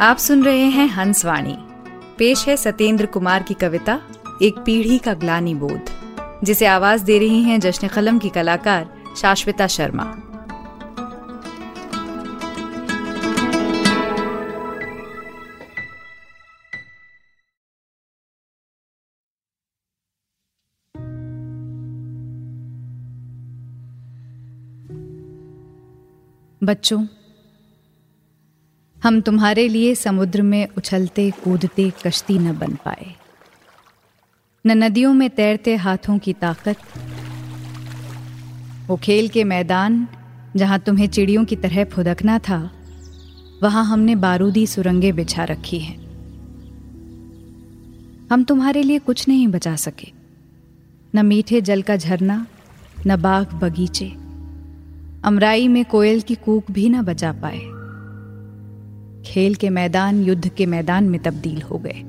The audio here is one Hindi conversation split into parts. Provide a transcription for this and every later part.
आप सुन रहे हैं हंसवाणी। पेश है सत्येंद्र कुमार की कविता, एक पीढ़ी का ग्लानी बोध, जिसे आवाज़ दे रही हैं जश्न कलम की कलाकार शाश्विता शर्मा। बच्चों हम तुम्हारे लिए समुद्र में उछलते, कूदते, कश्ती न बन पाए। न नदियों में तैरते हाथों की ताकत, वो खेल के मैदान, जहाँ तुम्हें चिड़ियों की तरह फुदकना था, वहाँ हमने बारूदी सुरंगें बिछा रखी हैं। हम तुम्हारे लिए कुछ नहीं बचा सके। न मीठे जल का झरना, न बाग बगीचे। अमराई में कोयल की कूक भी न बचा पाए। खेल के मैदान, युद्ध के मैदान में तब्दील हो गए।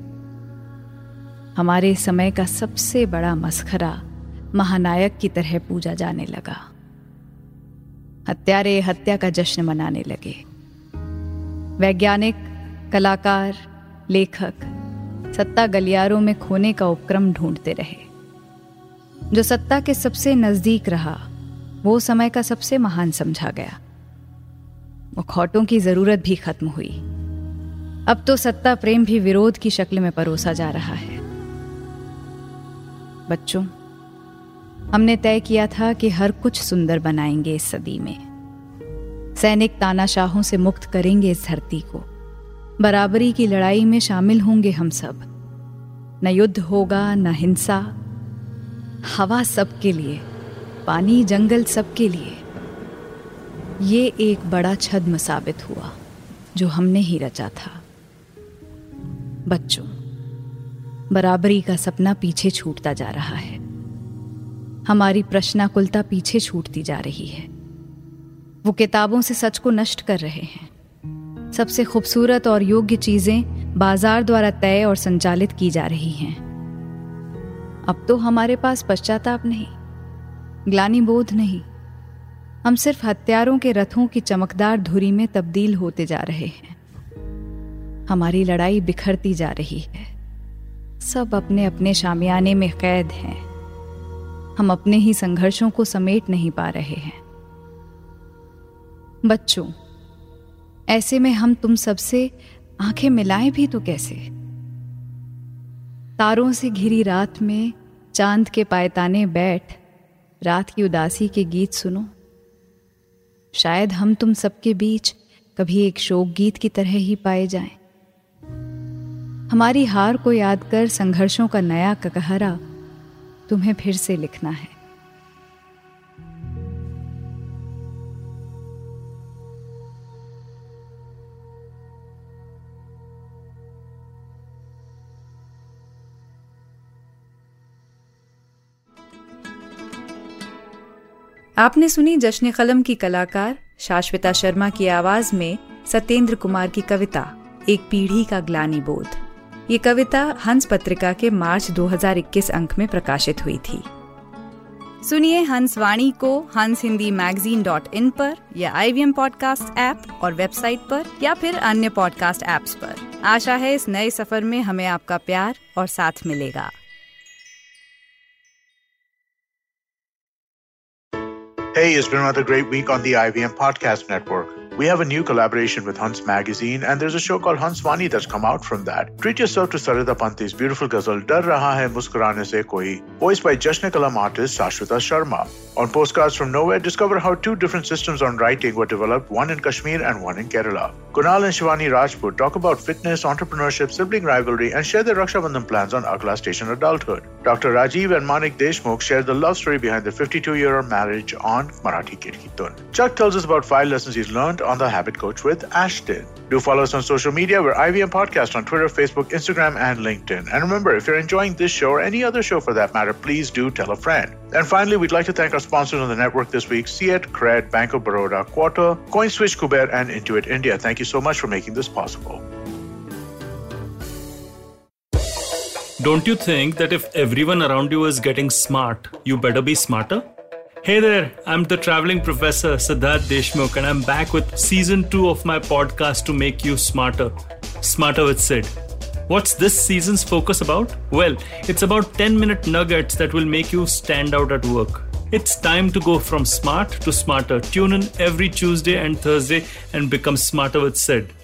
हमारे समय का सबसे बड़ा मस्खरा महानायक की तरह पूजा जाने लगा। हत्यारे हत्या का जश्न मनाने लगे। वैज्ञानिक, कलाकार, लेखक सत्ता गलियारों में खोने का उपक्रम ढूंढते रहे। जो सत्ता के सबसे नज़दीक रहा, वो समय का सबसे महान समझा गया। मुखौटों की ज़रूरत भी खत्म हुई। अब तो सत्ता प्रेम भी विरोध की शक्ल में परोसा जा रहा है। बच्चों, हमने तय किया था कि हर कुछ सुंदर बनाएँगे इस सदी में। सैनिक तानाशाहों से मुक्त करेंगे इस धरती को। बराबरी की लड़ाई में शामिल होंगे हम सब। न युद्ध होगा, न हिंसा। हवा सबके लिए, पानी, जंगल सबके लिए। ये एक बड़ा छद्म साबित हुआ, जो हमने ही रचा था। बच्चों, बराबरी का सपना पीछे छूटता जा रहा है। हमारी प्रश्नाकुलता पीछे छूटती जा रही है। वो किताबों से सच को नष्ट कर रहे हैं। सबसे खूबसूरत और योग्य चीज़ें बाज़ार द्वारा तय और संचालित की जा रही हैं। अब तो हमारे पास पश्चाताप नहीं ग्लानी बोध नहीं। हम सिर्फ़ हत्यारों के रथों की चमकदार धुरी में तब्दील होते जा रहे हैं। हमारी लड़ाई बिखरती जा रही है। सब अपने अपने शामियाने में कैद हैं। हम अपने ही संघर्षों को समेट नहीं पा रहे हैं। बच्चों, ऐसे में हम तुम सबसे आँखें मिलाएँ भी तो कैसे? तारों से घिरी रात में चाँद के पायताने बैठ, रात की उदासी के गीत सुनो। शायद हम तुम सबके बीच कभी एक शोक गीत की तरह ही पाए जाएँ। हमारी हार को याद कर संघर्षों का नया ककहरा तुम्हें फिर से लिखना है। आपने सुनी जश्न कलम की कलाकार शाश्विता शर्मा की आवाज़ में सत्येंद्र कुमार की कविता, एक पीढ़ी का ग्लानी बोध। ये कविता हंस पत्रिका के मार्च 2021 अंक में प्रकाशित हुई थी। सुनिए हंस वाणी को हंस हिंदी मैगजीन डॉट इन पर या I V M podcast app और वेबसाइट पर या फिर अन्य पॉडकास्ट ऐप्स पर। आशा है इस नए सफ़र में हमें आपका प्यार और साथ मिलेगा। Hey, it's been another great week on the IVM Podcast Network. We have a new collaboration with Hunts Magazine, and there's a show called Hunts Wani that's come out from that. Treat yourself to Sarita Panti's beautiful ghazal Dar Raha Hai Muskurane Se Koi, voiced by Jashna Kalam artist Sashwata Sharma. On Postcards from Nowhere, discover how two different systems on writing were developed, one in Kashmir and one in Kerala. Kunal and Shivani Rajput talk about fitness, entrepreneurship, sibling rivalry, and share their Rakshabandhan plans on Agla Station Adulthood. Dr. Rajiv and Manik Deshmukh share the love story behind their 52-year-old marriage on Marathi Kirkitun. Chuck tells us about five lessons he's learned on The Habit Coach with Ashton. Do follow us on social media. We're IVM Podcast on Twitter, Facebook, Instagram, and LinkedIn. And remember, if you're enjoying this show or any other show for that matter, please do tell a friend. And finally, we'd like to thank our sponsors on the network this week Ciet, Cred, Bank of Baroda, Quarter, CoinSwitch, Kuber, and Intuit India. Thank you so much for making this possible. Don't you think that if everyone around you is getting smart, you better be smarter? Hey there, I'm the traveling professor Siddharth Deshmukh, and I'm back with season two of my podcast to make you smarter. Smarter with Sid. What's this season's focus about? Well, it's about 10 minute nuggets that will make you stand out at work. It's time to go from smart to smarter. Tune in every Tuesday and Thursday and become smarter with Sid.